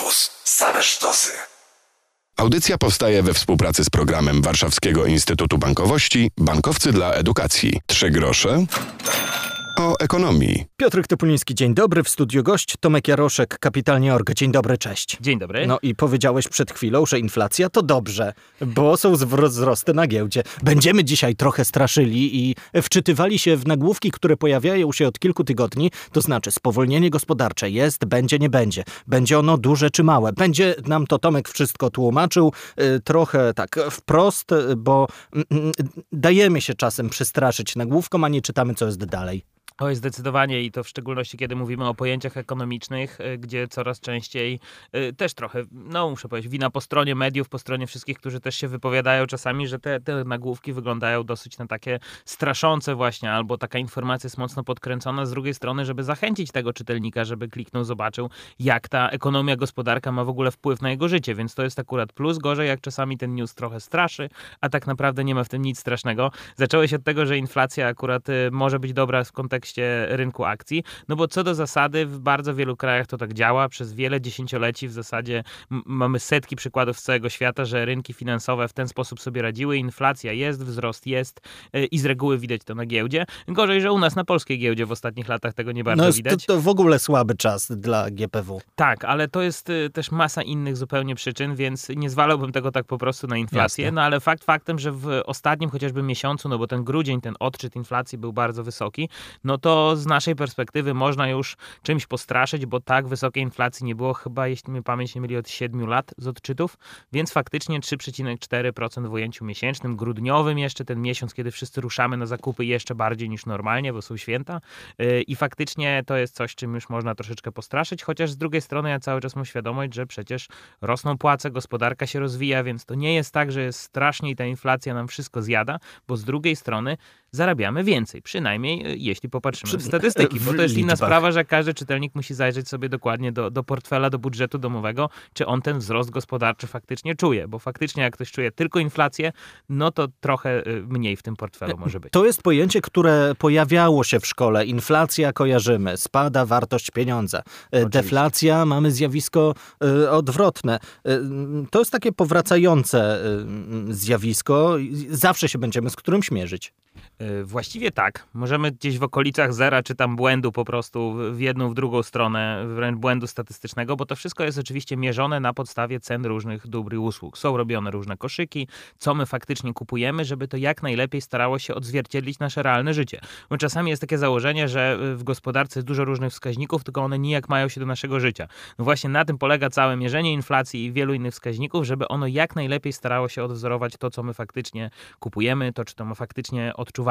Campus. Same sztosy. Audycja powstaje we współpracy z programem Warszawskiego Instytutu Bankowości Bankowcy dla Edukacji. Trzy grosze o ekonomii. Piotr Typuliński, dzień dobry. W studiu gość Tomek Jaroszek, Kapitalnie Org. Dzień dobry, cześć. Dzień dobry. No i powiedziałeś przed chwilą, że inflacja to dobrze, bo są wzrosty na giełdzie. Będziemy dzisiaj trochę straszyli i wczytywali się w nagłówki, które pojawiają się od kilku tygodni, to znaczy spowolnienie gospodarcze jest, będzie, nie będzie. Będzie ono duże czy małe. Będzie nam to Tomek wszystko tłumaczył, y, trochę tak wprost, bo mm, mm, dajemy się czasem przestraszyć nagłówkom, a nie czytamy, co jest dalej. Oj, zdecydowanie i to w szczególności, kiedy mówimy o pojęciach ekonomicznych, y, gdzie coraz częściej y, też trochę, no muszę powiedzieć, wina po stronie mediów, po stronie wszystkich, którzy też się wypowiadają czasami, że te, te nagłówki wyglądają dosyć na takie straszące właśnie, albo taka informacja jest mocno podkręcona z drugiej strony, żeby zachęcić tego czytelnika, żeby kliknął, zobaczył, jak ta ekonomia, gospodarka ma w ogóle wpływ na jego życie, więc to jest akurat plus. Gorzej, jak czasami ten news trochę straszy, a tak naprawdę nie ma w tym nic strasznego. Zaczęło się od tego, że inflacja akurat y, może być dobra w kontekście kontekście rynku akcji, no bo co do zasady w bardzo wielu krajach to tak działa, przez wiele dziesięcioleci w zasadzie mamy setki przykładów z całego świata, że rynki finansowe w ten sposób sobie radziły, inflacja jest, wzrost jest yy, i z reguły widać to na giełdzie. Gorzej, że u nas na polskiej giełdzie w ostatnich latach tego nie bardzo no, widać. To, to w ogóle słaby czas dla GPW. Tak, ale to jest yy, też masa innych zupełnie przyczyn, więc nie zwalałbym tego tak po prostu na inflację, Jasne. no ale fakt faktem, że w ostatnim chociażby miesiącu, no bo ten grudzień, ten odczyt inflacji był bardzo wysoki, no to z naszej perspektywy można już czymś postraszyć, bo tak wysokiej inflacji nie było chyba, jeśli mi pamięć nie myli, od 7 lat z odczytów, więc faktycznie 3,4% w ujęciu miesięcznym, grudniowym jeszcze ten miesiąc, kiedy wszyscy ruszamy na zakupy jeszcze bardziej niż normalnie, bo są święta. Yy, i faktycznie to jest coś, czym już można troszeczkę postraszyć, chociaż z drugiej strony ja cały czas mam świadomość, że przecież rosną płace, gospodarka się rozwija, więc to nie jest tak, że jest strasznie i ta inflacja nam wszystko zjada, bo z drugiej strony zarabiamy więcej, przynajmniej e, jeśli popatrzymy w statystyki, bo to jest inna sprawa, że każdy czytelnik musi zajrzeć sobie dokładnie do, do portfela, do budżetu domowego, czy on ten wzrost gospodarczy faktycznie czuje, bo faktycznie jak ktoś czuje tylko inflację, no to trochę e, mniej w tym portfelu może być. To jest pojęcie, które pojawiało się w szkole. Inflacja kojarzymy, spada wartość pieniądza. E, Oczywiście. Deflacja, mamy zjawisko odwrotne. To jest takie powracające zjawisko. Zawsze się będziemy z którymś mierzyć. E, właściwie tak. Możemy gdzieś w okolicach zera, czy tam błędu po prostu w jedną, w drugą stronę, wręcz błędu statystycznego, bo to wszystko jest oczywiście mierzone na podstawie cen różnych dóbr i usług. Są robione różne koszyki, co my faktycznie kupujemy, żeby to jak najlepiej starało się odzwierciedlić nasze realne życie. Bo czasami jest takie założenie, że w gospodarce jest dużo różnych wskaźników, tylko one nijak mają się do naszego życia. No właśnie na tym polega całe mierzenie inflacji i wielu innych wskaźników, żeby ono jak najlepiej starało się odwzorować to, co my faktycznie kupujemy, to czy to my faktycznie odczuwamy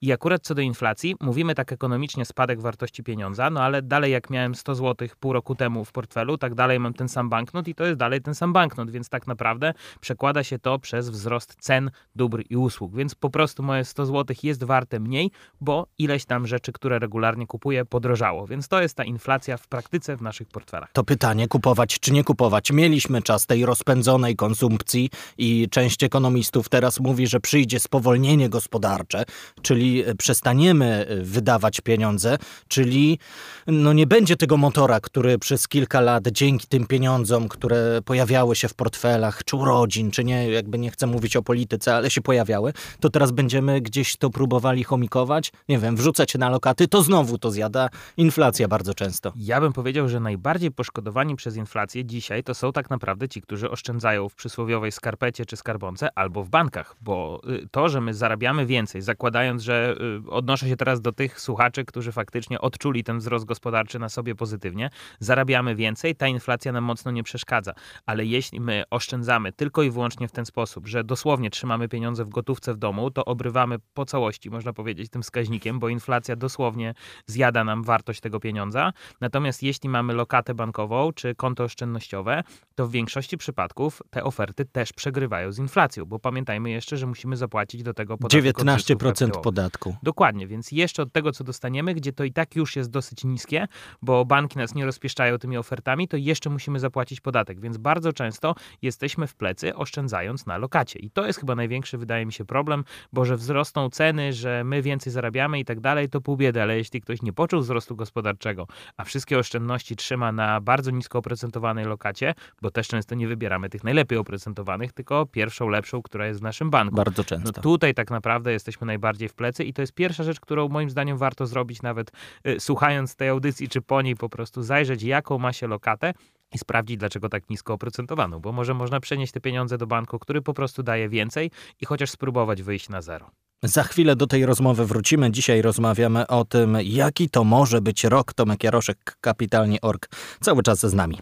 i akurat co do inflacji, mówimy tak ekonomicznie spadek wartości pieniądza, no ale dalej jak miałem 100 zł pół roku temu w portfelu, tak dalej mam ten sam banknot i to jest dalej ten sam banknot, więc tak naprawdę przekłada się to przez wzrost cen dóbr i usług. Więc po prostu moje 100 zł jest warte mniej, bo ileś tam rzeczy, które regularnie kupuję, podrożało. Więc to jest ta inflacja w praktyce w naszych portfelach. To pytanie, kupować czy nie kupować. Mieliśmy czas tej rozpędzonej konsumpcji i część ekonomistów teraz mówi, że przyjdzie spowolnienie gospodarcze czyli przestaniemy wydawać pieniądze, czyli no nie będzie tego motora, który przez kilka lat dzięki tym pieniądzom, które pojawiały się w portfelach, czy urodzin, czy nie, jakby nie chcę mówić o polityce, ale się pojawiały, to teraz będziemy gdzieś to próbowali chomikować, nie wiem, wrzucać na lokaty, to znowu to zjada inflacja bardzo często. Ja bym powiedział, że najbardziej poszkodowani przez inflację dzisiaj to są tak naprawdę ci, którzy oszczędzają w przysłowiowej skarpecie czy skarbonce albo w bankach, bo y, to, że my zarabiamy więcej, zakładamy zakładając, że y, odnoszę się teraz do tych słuchaczy, którzy faktycznie odczuli ten wzrost gospodarczy na sobie pozytywnie, zarabiamy więcej, ta inflacja nam mocno nie przeszkadza. Ale jeśli my oszczędzamy tylko i wyłącznie w ten sposób, że dosłownie trzymamy pieniądze w gotówce w domu, to obrywamy po całości, można powiedzieć, tym wskaźnikiem, bo inflacja dosłownie zjada nam wartość tego pieniądza. Natomiast jeśli mamy lokatę bankową czy konto oszczędnościowe, to w większości przypadków te oferty też przegrywają z inflacją, bo pamiętajmy jeszcze, że musimy zapłacić do tego podatek 19 15% podatku. Dokładnie, więc jeszcze od tego, co dostaniemy, gdzie to i tak już jest dosyć niskie, bo banki nas nie rozpieszczają tymi ofertami, to jeszcze musimy zapłacić podatek, więc bardzo często jesteśmy w plecy, oszczędzając na lokacie. I to jest chyba największy, wydaje mi się, problem, bo że wzrosną ceny, że my więcej zarabiamy i tak dalej, to pół biedy, ale jeśli ktoś nie poczuł wzrostu gospodarczego, a wszystkie oszczędności trzyma na bardzo nisko oprocentowanej lokacie, bo też często nie wybieramy tych najlepiej oprocentowanych, tylko pierwszą, lepszą, która jest w naszym banku. Bardzo często. No tutaj tak naprawdę jesteśmy najbardziej w plecy i to jest pierwsza rzecz, którą moim zdaniem warto zrobić nawet y, słuchając tej audycji, czy po niej po prostu zajrzeć, jaką ma się lokatę i sprawdzić, dlaczego tak nisko oprocentowano, bo może można przenieść te pieniądze do banku, który po prostu daje więcej i chociaż spróbować wyjść na zero. Za chwilę do tej rozmowy wrócimy. Dzisiaj rozmawiamy o tym, jaki to może być rok. Tomek Jaroszek, Kapitalnie.org, cały czas z nami.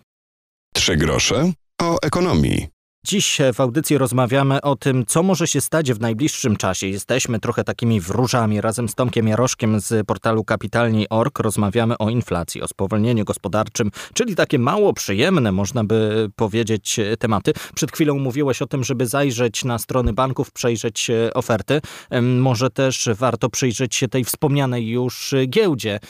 Trzy grosze o ekonomii. Dziś w audycji rozmawiamy o tym, co może się stać w najbliższym czasie. Jesteśmy trochę takimi wróżami. Razem z Tomkiem Jaroszkiem z portalu kapitalni.org rozmawiamy o inflacji, o spowolnieniu gospodarczym, czyli takie mało przyjemne, można by powiedzieć, tematy. Przed chwilą mówiłeś o tym, żeby zajrzeć na strony banków, przejrzeć oferty. Może też warto przyjrzeć się tej wspomnianej już giełdzie.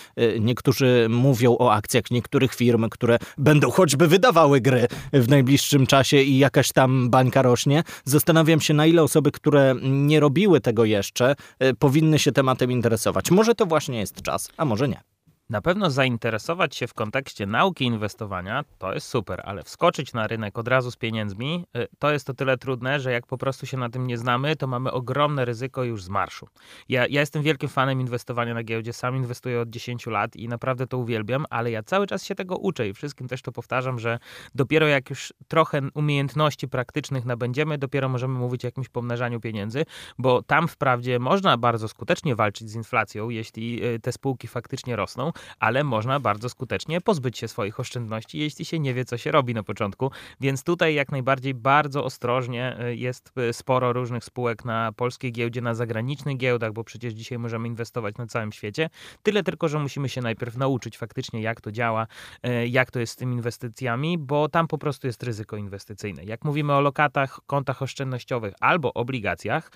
Niektórzy mówią o akcjach niektórych firm, które będą choćby wydawały gry w najbliższym czasie i jakaś tam tam bańka rośnie. Zastanawiam się, na ile osoby, które nie robiły tego jeszcze, y, powinny się tematem interesować. Może to właśnie jest czas, a może nie. Na pewno zainteresować się w kontekście nauki inwestowania to jest super, ale wskoczyć na rynek od razu z pieniędzmi y, to jest o tyle trudne, że jak po prostu się na tym nie znamy, to mamy ogromne ryzyko już z marszu. Ja, ja jestem wielkim fanem inwestowania na giełdzie, sam inwestuję od 10 lat i naprawdę to uwielbiam, ale ja cały czas się tego uczę i wszystkim też to powtarzam, że dopiero jak już trochę umiejętności praktycznych nabędziemy, dopiero możemy mówić o jakimś pomnażaniu pieniędzy, bo tam wprawdzie można bardzo skutecznie walczyć z inflacją, jeśli y, te spółki faktycznie rosną, ale można bardzo skutecznie pozbyć się swoich oszczędności, jeśli się nie wie, co się robi na początku. Więc tutaj jak najbardziej bardzo ostrożnie y, jest y, sporo różnych spółek na polskiej giełdzie, na zagranicznych giełdach, bo przecież dzisiaj możemy inwestować na całym świecie. Tyle tylko, że musimy się najpierw nauczyć faktycznie, jak to działa, y, jak to jest z tymi inwestycjami, bo tam po prostu jest ryzyko inwestycyjne. Jak mówimy o lokatach, kontach oszczędnościowych albo obligacjach,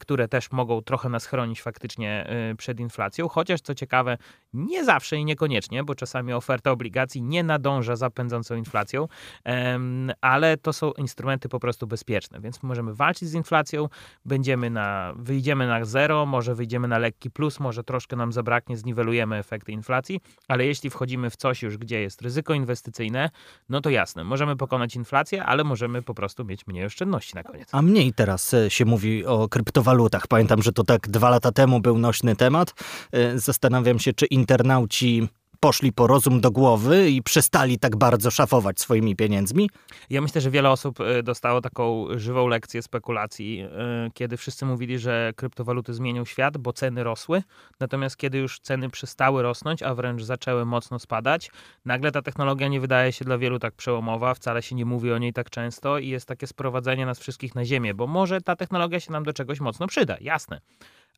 które też mogą trochę nas chronić faktycznie przed inflacją, chociaż co ciekawe, nie zawsze i niekoniecznie, bo czasami oferta obligacji nie nadąża za pędzącą inflacją, ale to są instrumenty po prostu bezpieczne, więc możemy walczyć z inflacją, będziemy na, wyjdziemy na zero, może wyjdziemy na lekki plus, może troszkę nam zabraknie, zniwelujemy efekty inflacji, ale jeśli wchodzimy w coś już, gdzie jest ryzyko inwestycyjne, no to jasne, możemy pokonać inflację, ale możemy po prostu mieć mniej oszczędności na koniec. A mniej teraz e, się mówi o kryptowalutach. Pamiętam, że to tak dwa lata temu był nośny temat. E, zastanawiam się, czy internauci ci poszli po rozum do głowy i przestali tak bardzo szafować swoimi pieniędzmi? Ja myślę, że wiele osób y, dostało taką żywą lekcję spekulacji, y, kiedy wszyscy mówili, że kryptowaluty zmienią świat, bo ceny rosły. Natomiast kiedy już ceny przestały rosnąć, a wręcz zaczęły mocno spadać, nagle ta technologia nie wydaje się dla wielu tak przełomowa, wcale się nie mówi o niej tak często i jest takie sprowadzenie nas wszystkich na ziemię, bo może ta technologia się nam do czegoś mocno przyda, jasne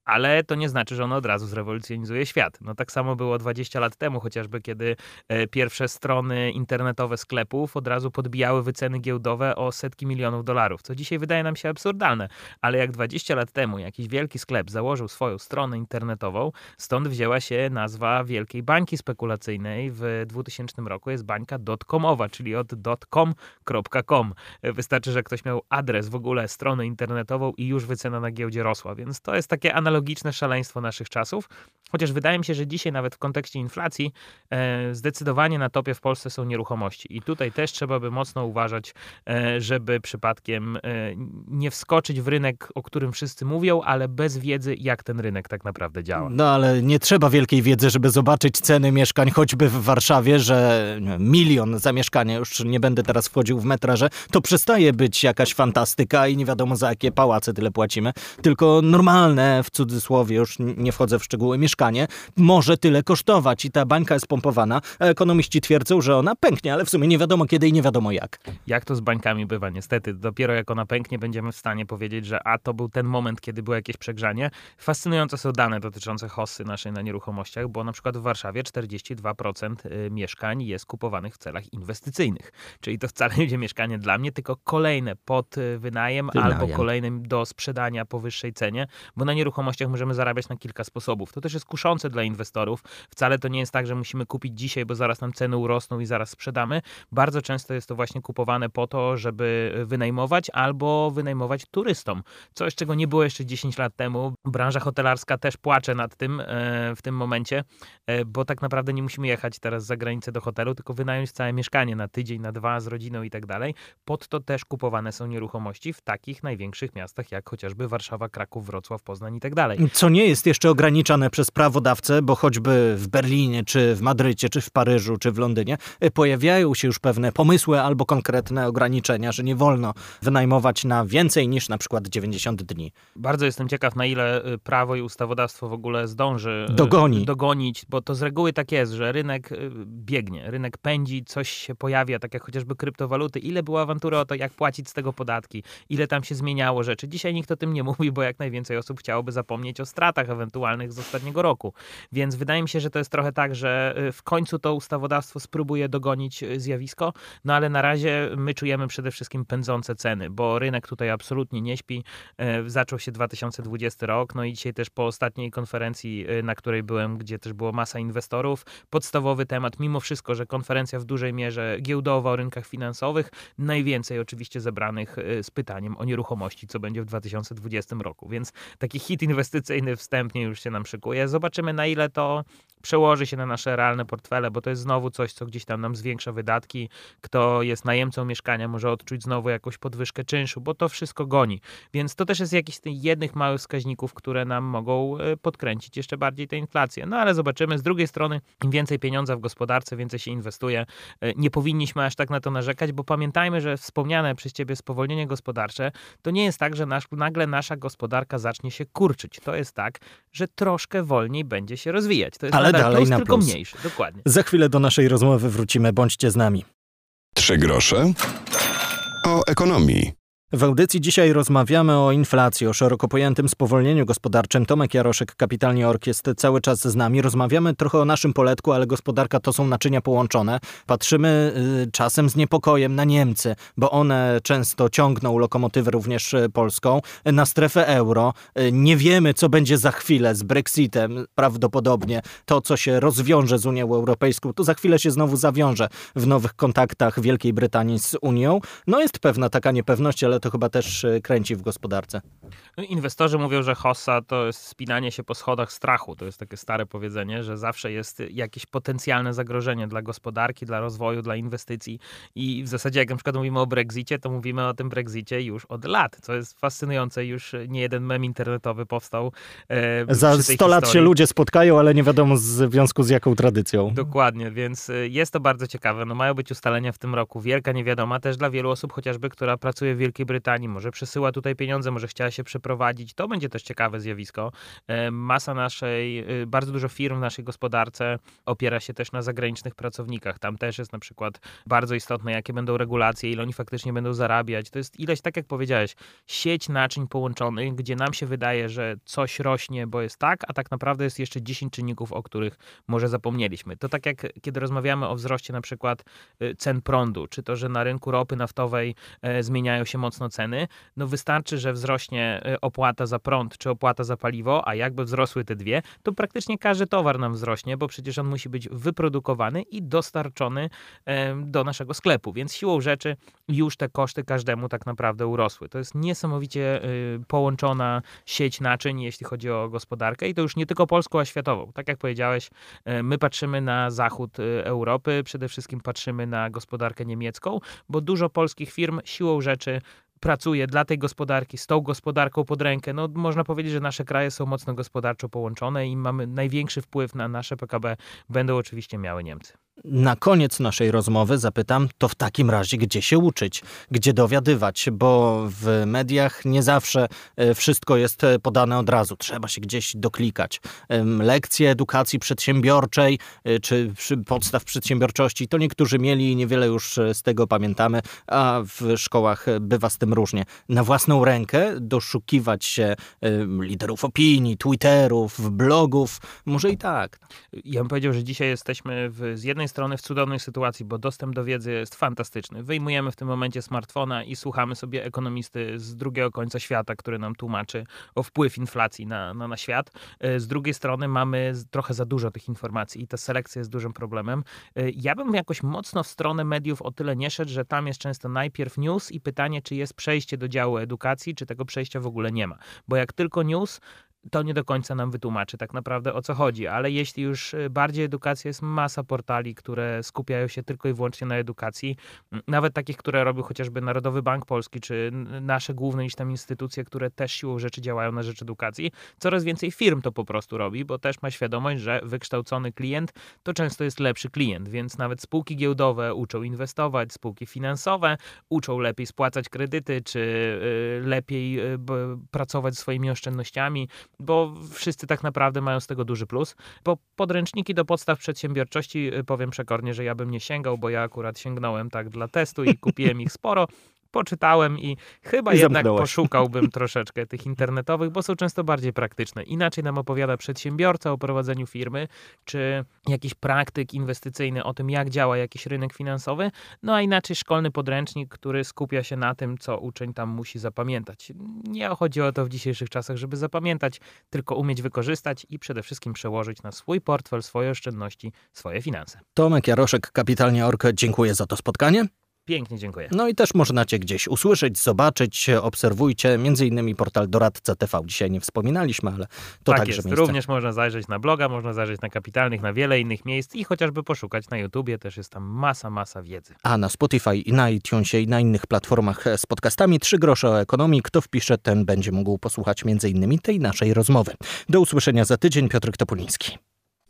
ale to nie znaczy, że ono od razu zrewolucjonizuje świat. No tak samo było 20 lat temu, chociażby kiedy e, pierwsze strony internetowe sklepów od razu podbijały wyceny giełdowe o setki milionów dolarów, co dzisiaj wydaje nam się absurdalne, ale jak 20 lat temu jakiś wielki sklep założył swoją stronę internetową, stąd wzięła się nazwa wielkiej bańki spekulacyjnej. W 2000 roku jest bańka dotcomowa, czyli od dotcom.com. Wystarczy, że ktoś miał adres w ogóle strony internetową i już wycena na giełdzie rosła, więc to jest takie analogiczne szaleństwo naszych czasów. Chociaż wydaje mi się, że dzisiaj nawet w kontekście inflacji e, zdecydowanie na topie w Polsce są nieruchomości. I tutaj też trzeba by mocno uważać, e, żeby przypadkiem e, nie wskoczyć w rynek, o którym wszyscy mówią, ale bez wiedzy, jak ten rynek tak naprawdę działa. No ale nie trzeba wielkiej wiedzy, żeby zobaczyć ceny mieszkań choćby w Warszawie, że milion za mieszkanie, już nie będę teraz wchodził w metraże, to przestaje być jakaś fantastyka i nie wiadomo za jakie pałace tyle płacimy, tylko normalne w cudzysłowie, już nie wchodzę w szczegóły, mieszkanie może tyle kosztować i ta bańka jest pompowana, ekonomiści twierdzą, że ona pęknie, ale w sumie nie wiadomo kiedy i nie wiadomo jak. Jak to z bańkami bywa, niestety. Dopiero jak ona pęknie, będziemy w stanie powiedzieć, że a to był ten moment, kiedy było jakieś przegrzanie. Fascynujące są dane dotyczące hossy naszej na nieruchomościach, bo na przykład w Warszawie 42% y, mieszkań jest kupowanych w celach inwestycyjnych. Czyli to wcale nie będzie mieszkanie dla mnie, tylko kolejne pod wynajem, wynajem. albo kolejnym do sprzedania po wyższej cenie, bo na nieruchomości nieruchomościach możemy zarabiać na kilka sposobów. To też jest kuszące dla inwestorów. Wcale to nie jest tak, że musimy kupić dzisiaj, bo zaraz nam ceny urosną i zaraz sprzedamy. Bardzo często jest to właśnie kupowane po to, żeby wynajmować albo wynajmować turystom. Coś, czego nie było jeszcze 10 lat temu. Branża hotelarska też płacze nad tym e, w tym momencie, e, bo tak naprawdę nie musimy jechać teraz za granicę do hotelu, tylko wynająć całe mieszkanie na tydzień, na dwa z rodziną i tak dalej. Pod to też kupowane są nieruchomości w takich największych miastach, jak chociażby Warszawa, Kraków, Wrocław, Poznań i tak dalej. Co nie jest jeszcze ograniczane przez prawodawcę, bo choćby w Berlinie, czy w Madrycie, czy w Paryżu, czy w Londynie e, pojawiają się już pewne pomysły albo konkretne ograniczenia, że nie wolno wynajmować na więcej niż na przykład 90 dni. Bardzo jestem ciekaw, na ile y, prawo i ustawodawstwo w ogóle zdąży y, Dogoni. dogonić, bo to z reguły tak jest, że rynek y, biegnie, rynek pędzi, coś się pojawia, tak jak chociażby kryptowaluty. Ile było awantury o to, jak płacić z tego podatki, ile tam się zmieniało rzeczy. Dzisiaj nikt o tym nie mówi, bo jak najwięcej osób chciałoby zapomnieć o stratach ewentualnych z ostatniego roku. Więc wydaje mi się, że to jest trochę tak, że w końcu to ustawodawstwo spróbuje dogonić zjawisko, no ale na razie my czujemy przede wszystkim pędzące ceny, bo rynek tutaj absolutnie nie śpi. E, zaczął się 2020 rok, no i dzisiaj też po ostatniej konferencji, na której byłem, gdzie też było masa inwestorów, podstawowy temat, mimo wszystko, że konferencja w dużej mierze giełdowa o rynkach finansowych, najwięcej oczywiście zebranych z pytaniem o nieruchomości, co będzie w 2020 roku. Więc taki hit inwestycyjny wstępnie już się nam szykuje. Zobaczymy na ile to przełoży się na nasze realne portfele, bo to jest znowu coś, co gdzieś tam nam zwiększa wydatki. Kto jest najemcą mieszkania, może odczuć znowu jakąś podwyżkę czynszu, bo to wszystko goni. Więc to też jest jakiś z tych jednych małych wskaźników, które nam mogą e, podkręcić jeszcze bardziej tę inflację. No ale zobaczymy. Z drugiej strony, im więcej pieniądza w gospodarce, więcej się inwestuje. E, nie powinniśmy aż tak na to narzekać, bo pamiętajmy, że wspomniane przez ciebie spowolnienie gospodarcze to nie jest tak, że nasz, nagle nasza gospodarka zacznie się kurczyć. To jest tak, że troszkę wolniej będzie się rozwijać. To dalej plus, na tylko plus. mniejszy. Dokładnie. Za chwilę do naszej rozmowy wrócimy. Bądźcie z nami. Trzy grosze o ekonomii. W audycji dzisiaj rozmawiamy o inflacji, o szeroko pojętym spowolnieniu gospodarczym. Tomek Jaroszek, kapitalnie Ork, jest cały czas z nami. Rozmawiamy trochę o naszym poletku, ale gospodarka to są naczynia połączone. Patrzymy y, czasem z niepokojem na Niemcy, bo one często ciągną lokomotywę również y, polską na strefę euro. Y, nie wiemy, co będzie za chwilę z Brexitem. Prawdopodobnie to, co się rozwiąże z Unią Europejską, to za chwilę się znowu zawiąże w nowych kontaktach Wielkiej Brytanii z Unią. No jest pewna taka niepewność, ale to chyba też e, kręci w gospodarce. No, Inwestorzy mówią, że hossa to jest spinanie się po schodach strachu. To jest takie stare powiedzenie, że zawsze jest jakieś potencjalne zagrożenie dla gospodarki, dla rozwoju, dla inwestycji. I w zasadzie, jak na przykład mówimy o Brexicie, to mówimy o tym Brexicie już od lat, co jest fascynujące. Już nie jeden mem internetowy powstał. E, Za przy tej 100 lat się historii. ludzie spotkają, ale nie wiadomo w związku z jaką tradycją. Dokładnie, więc y, jest to bardzo ciekawe. No mają być ustalenia w tym roku. Wielka niewiadoma też dla wielu osób, chociażby, która pracuje w Wielkiej Brytanii, może przesyła tutaj pieniądze, może chciała się przeprowadzić. To będzie też ciekawe zjawisko. E, Masa naszej, y, bardzo dużo firm w naszej gospodarce opiera się też na zagranicznych pracownikach. Tam też jest na przykład bardzo istotne, jakie będą regulacje, ile oni faktycznie będą zarabiać. To jest ileś, tak jak powiedziałeś, sieć naczyń połączonych, gdzie nam się wydaje, że coś rośnie, bo jest tak, a tak naprawdę jest jeszcze 10 czynników, o których może zapomnieliśmy. To tak jak kiedy rozmawiamy o wzroście na przykład y, cen prądu, czy to, że na rynku ropy naftowej e, zmieniają się mocno ceny, no wystarczy, że wzrośnie y, opłata za prąd, czy opłata za paliwo, a jakby wzrosły te dwie, to praktycznie każdy towar nam wzrośnie, bo przecież on musi być wyprodukowany i dostarczony do naszego sklepu, więc siłą rzeczy już te koszty każdemu tak naprawdę urosły. To jest niesamowicie y, połączona sieć naczyń, jeśli chodzi o gospodarkę i to już nie tylko polską, a światową. Tak jak powiedziałeś, e, my patrzymy na zachód e, Europy, przede wszystkim patrzymy na gospodarkę niemiecką, bo dużo polskich firm siłą rzeczy pracuje dla tej gospodarki, z tą gospodarką pod rękę. No, można powiedzieć, że nasze kraje są mocno gospodarczo połączone i mamy największy wpływ na nasze PKB będą oczywiście miały Niemcy. Na koniec naszej rozmowy zapytam, to w takim razie gdzie się uczyć, gdzie dowiadywać, bo w mediach nie zawsze e, wszystko jest e, podane od razu. Trzeba się gdzieś doklikać. Lekcje edukacji przedsiębiorczej e, czy podstaw przedsiębiorczości to niektórzy mieli i niewiele już z tego pamiętamy, a w szkołach bywa z tym różnie. Na własną rękę doszukiwać się liderów opinii, Twitterów, blogów, może i tak. Ja bym powiedział, że dzisiaj jesteśmy w, z jednej strony w cudownej sytuacji, bo dostęp do wiedzy jest fantastyczny. Wyjmujemy w tym momencie smartfona i słuchamy sobie ekonomisty z drugiego końca świata, który nam tłumaczy o wpływ inflacji na, na, na świat. E, z drugiej strony mamy trochę za dużo tych informacji i ta selekcja jest dużym problemem. E, ja bym jakoś mocno w stronę mediów o tyle nie szedł, że tam jest często najpierw news i pytanie, czy jest przejście do działu edukacji, czy tego przejścia w ogóle nie ma. Bo jak tylko news, to nie do końca nam wytłumaczy tak naprawdę o co chodzi, ale jeśli już y, bardziej edukacja, jest masa portali, które skupiają się tylko i wyłącznie na edukacji, nawet takich, które robił chociażby Narodowy Bank Polski, czy nasze główne tam instytucje, które też siłą rzeczy działają na rzecz edukacji. Coraz więcej firm to po prostu robi, bo też ma świadomość, że wykształcony klient to często jest lepszy klient, więc nawet spółki giełdowe uczą inwestować, spółki finansowe uczą lepiej spłacać kredyty, czy y, lepiej y, pracować swoimi oszczędnościami, bo wszyscy tak naprawdę mają z tego duży plus. Bo podręczniki do podstaw przedsiębiorczości y, powiem przekornie, że ja bym nie sięgał, bo ja akurat sięgnąłem tak dla testu i kupiłem ich sporo poczytałem i chyba I jednak zamknąłeś. poszukałbym troszeczkę tych internetowych, bo są często bardziej praktyczne. Inaczej nam opowiada przedsiębiorca o prowadzeniu firmy, czy jakiś praktyk inwestycyjny o tym, jak działa jakiś rynek finansowy, no a inaczej szkolny podręcznik, który skupia się na tym, co uczeń tam musi zapamiętać. Nie chodzi o to w dzisiejszych czasach, żeby zapamiętać, tylko umieć wykorzystać i przede wszystkim przełożyć na swój portfel, swoje oszczędności, swoje finanse. Tomek Jaroszek, Kapitalnie Ork, dziękuję za to spotkanie. Pięknie, dziękuję. No i też można Cię gdzieś usłyszeć, zobaczyć, obserwujcie, między innymi portal Doradca TV. Dzisiaj nie wspominaliśmy, ale to tak także jest. miejsce. Również można zajrzeć na bloga, można zajrzeć na Kapitalnych, na wiele innych miejsc i chociażby poszukać na YouTubie, też jest tam masa, masa wiedzy. A na Spotify i na iTunesie i na innych platformach z podcastami Trzy grosze o ekonomii. Kto wpisze, ten będzie mógł posłuchać między innymi tej naszej rozmowy. Do usłyszenia za tydzień. Piotr Topuliński.